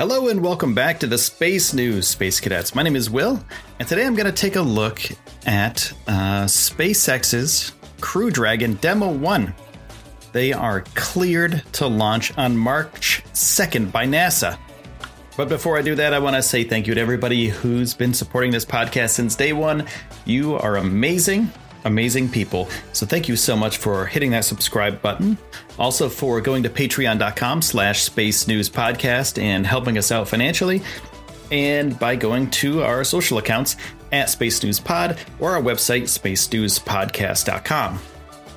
Hello and welcome back to the Space News, Space Cadets. My name is Will, and today I'm going to take a look at uh, SpaceX's Crew Dragon Demo 1. They are cleared to launch on March 2nd by NASA. But before I do that, I want to say thank you to everybody who's been supporting this podcast since day one. You are amazing amazing people. So thank you so much for hitting that subscribe button. Also for going to patreon.com slash space news podcast and helping us out financially. And by going to our social accounts at Space News Pod or our website, spacenewspodcast.com.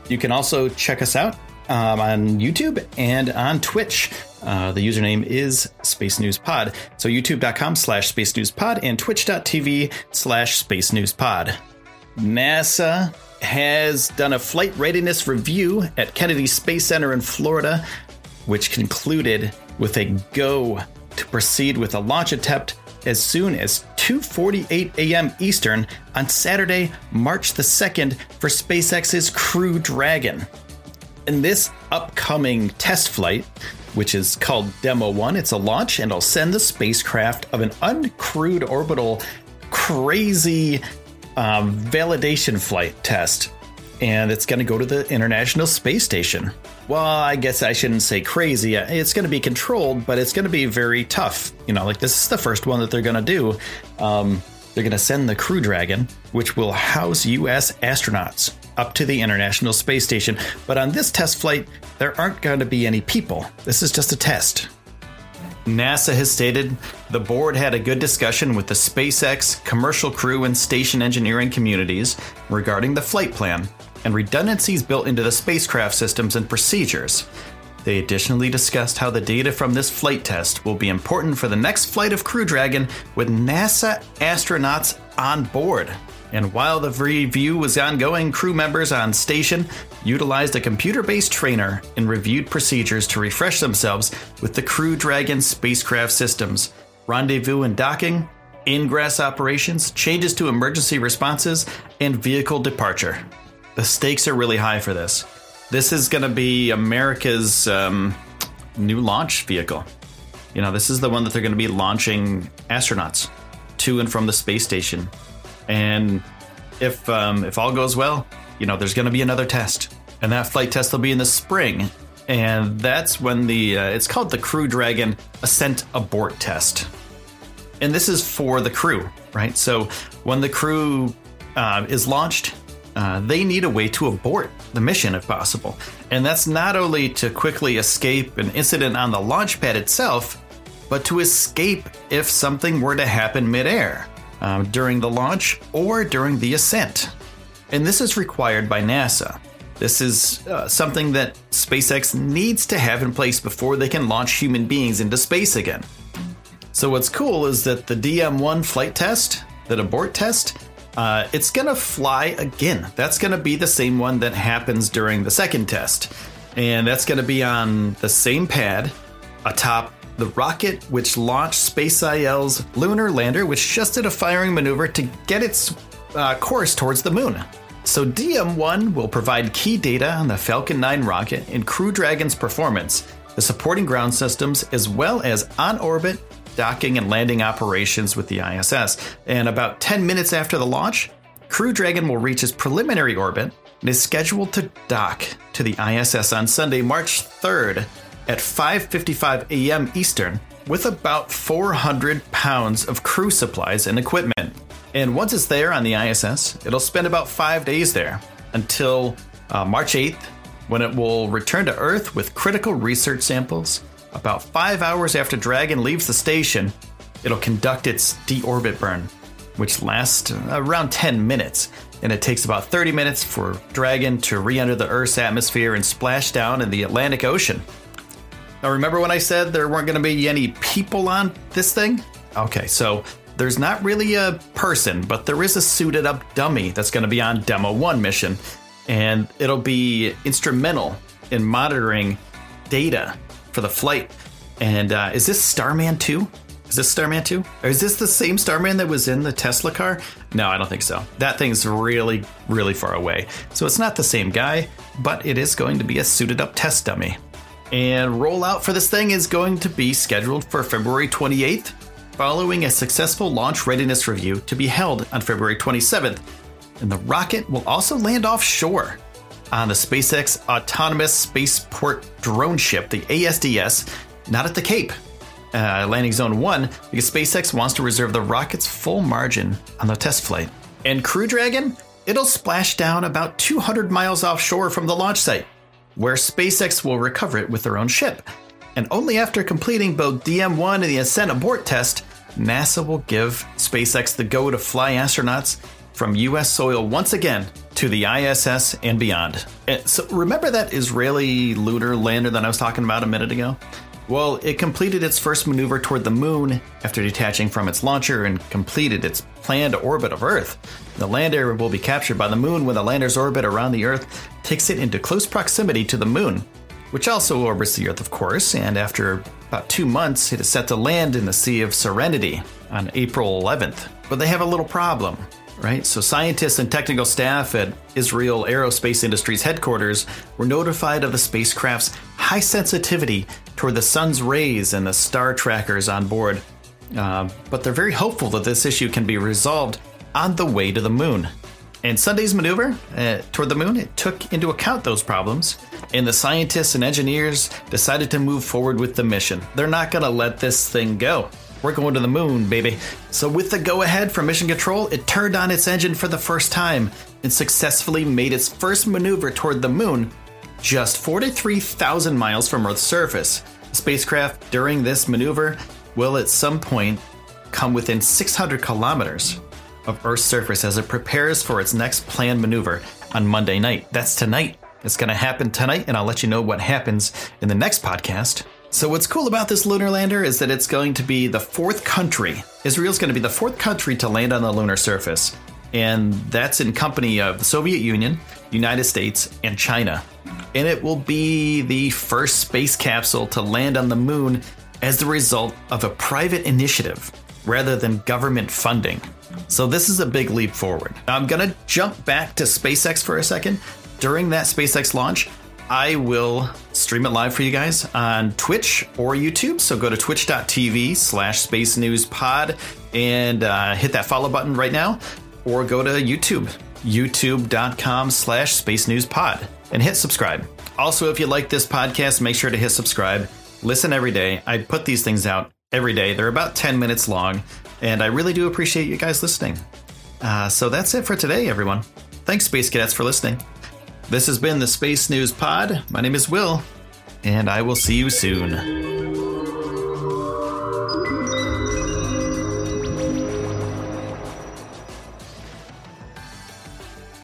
You can also check us out um, on YouTube and on Twitch. Uh, the username is Space News Pod. So youtube.com slash Space News Pod and twitch.tv slash Space News Pod. NASA has done a flight readiness review at Kennedy Space Center in Florida, which concluded with a go to proceed with a launch attempt as soon as 2:48 a.m. Eastern on Saturday, March the 2nd for SpaceX's Crew Dragon. In this upcoming test flight, which is called Demo 1, it's a launch and it'll send the spacecraft of an uncrewed orbital crazy um, validation flight test, and it's going to go to the International Space Station. Well, I guess I shouldn't say crazy. It's going to be controlled, but it's going to be very tough. You know, like this is the first one that they're going to do. Um, they're going to send the Crew Dragon, which will house U.S. astronauts up to the International Space Station. But on this test flight, there aren't going to be any people. This is just a test. NASA has stated the board had a good discussion with the SpaceX commercial crew and station engineering communities regarding the flight plan and redundancies built into the spacecraft systems and procedures. They additionally discussed how the data from this flight test will be important for the next flight of Crew Dragon with NASA astronauts on board. And while the review was ongoing, crew members on station utilized a computer based trainer and reviewed procedures to refresh themselves with the Crew Dragon spacecraft systems, rendezvous and docking, ingress operations, changes to emergency responses, and vehicle departure. The stakes are really high for this. This is going to be America's um, new launch vehicle. You know, this is the one that they're going to be launching astronauts to and from the space station and if um, if all goes well, you know, there's going to be another test, and that flight test will be in the spring, and that's when the uh, it's called the Crew Dragon Ascent Abort Test, and this is for the crew, right? So when the crew uh, is launched. Uh, they need a way to abort the mission if possible. And that's not only to quickly escape an incident on the launch pad itself, but to escape if something were to happen midair um, during the launch or during the ascent. And this is required by NASA. This is uh, something that SpaceX needs to have in place before they can launch human beings into space again. So, what's cool is that the DM1 flight test, that abort test, uh, it's going to fly again. That's going to be the same one that happens during the second test. And that's going to be on the same pad atop the rocket which launched SpaceIL's lunar lander, which just did a firing maneuver to get its uh, course towards the moon. So, DM1 will provide key data on the Falcon 9 rocket and Crew Dragon's performance, the supporting ground systems, as well as on orbit docking and landing operations with the ISS. And about 10 minutes after the launch, Crew Dragon will reach its preliminary orbit and is scheduled to dock to the ISS on Sunday, March 3rd at 5:55 a.m. Eastern with about 400 pounds of crew supplies and equipment. And once it's there on the ISS, it'll spend about 5 days there until uh, March 8th when it will return to Earth with critical research samples. About 5 hours after Dragon leaves the station, it'll conduct its deorbit burn, which lasts around 10 minutes. and it takes about 30 minutes for Dragon to re enter the Earth's atmosphere and splash down in the Atlantic Ocean. Now, remember when I said there weren't going to be any people on this thing? Okay, so there's not really a person, but there is a suited up dummy that's going to be on Demo 1 mission, and it'll be instrumental in monitoring data for the flight. And uh, is this Starman 2? Is this Starman 2? Or is this the same Starman that was in the Tesla car? No, I don't think so. That thing's really, really far away. So it's not the same guy, but it is going to be a suited up test dummy. And rollout for this thing is going to be scheduled for February 28th, following a successful launch readiness review to be held on February 27th. And the rocket will also land offshore on the SpaceX Autonomous Spaceport drone ship, the ASDS, not at the Cape, uh, landing zone one, because SpaceX wants to reserve the rocket's full margin on the test flight. And Crew Dragon, it'll splash down about 200 miles offshore from the launch site, where SpaceX will recover it with their own ship. And only after completing both DM1 and the Ascent Abort test, NASA will give SpaceX the go to fly astronauts from US soil once again to the ISS and beyond. And so remember that Israeli lunar lander that I was talking about a minute ago? Well, it completed its first maneuver toward the moon after detaching from its launcher and completed its planned orbit of Earth. The lander will be captured by the moon when the lander's orbit around the Earth takes it into close proximity to the moon, which also orbits the Earth, of course, and after about two months, it is set to land in the Sea of Serenity on April 11th. But they have a little problem right? So scientists and technical staff at Israel Aerospace Industries headquarters were notified of the spacecraft's high sensitivity toward the sun's rays and the star trackers on board. Uh, but they're very hopeful that this issue can be resolved on the way to the moon. And Sunday's maneuver uh, toward the moon it took into account those problems, and the scientists and engineers decided to move forward with the mission. They're not going to let this thing go. We're going to the moon, baby. So, with the go ahead from Mission Control, it turned on its engine for the first time and successfully made its first maneuver toward the moon just 43,000 miles from Earth's surface. The spacecraft during this maneuver will at some point come within 600 kilometers of Earth's surface as it prepares for its next planned maneuver on Monday night. That's tonight. It's going to happen tonight, and I'll let you know what happens in the next podcast. So, what's cool about this lunar lander is that it's going to be the fourth country. Israel's going to be the fourth country to land on the lunar surface. And that's in company of the Soviet Union, United States, and China. And it will be the first space capsule to land on the moon as the result of a private initiative rather than government funding. So, this is a big leap forward. I'm going to jump back to SpaceX for a second. During that SpaceX launch, I will stream it live for you guys on Twitch or YouTube. So go to twitch.tv slash space news pod and uh, hit that follow button right now, or go to YouTube, youtube.com slash space news pod and hit subscribe. Also, if you like this podcast, make sure to hit subscribe. Listen every day. I put these things out every day. They're about 10 minutes long, and I really do appreciate you guys listening. Uh, so that's it for today, everyone. Thanks, Space Cadets, for listening. This has been the Space News Pod. My name is Will, and I will see you soon.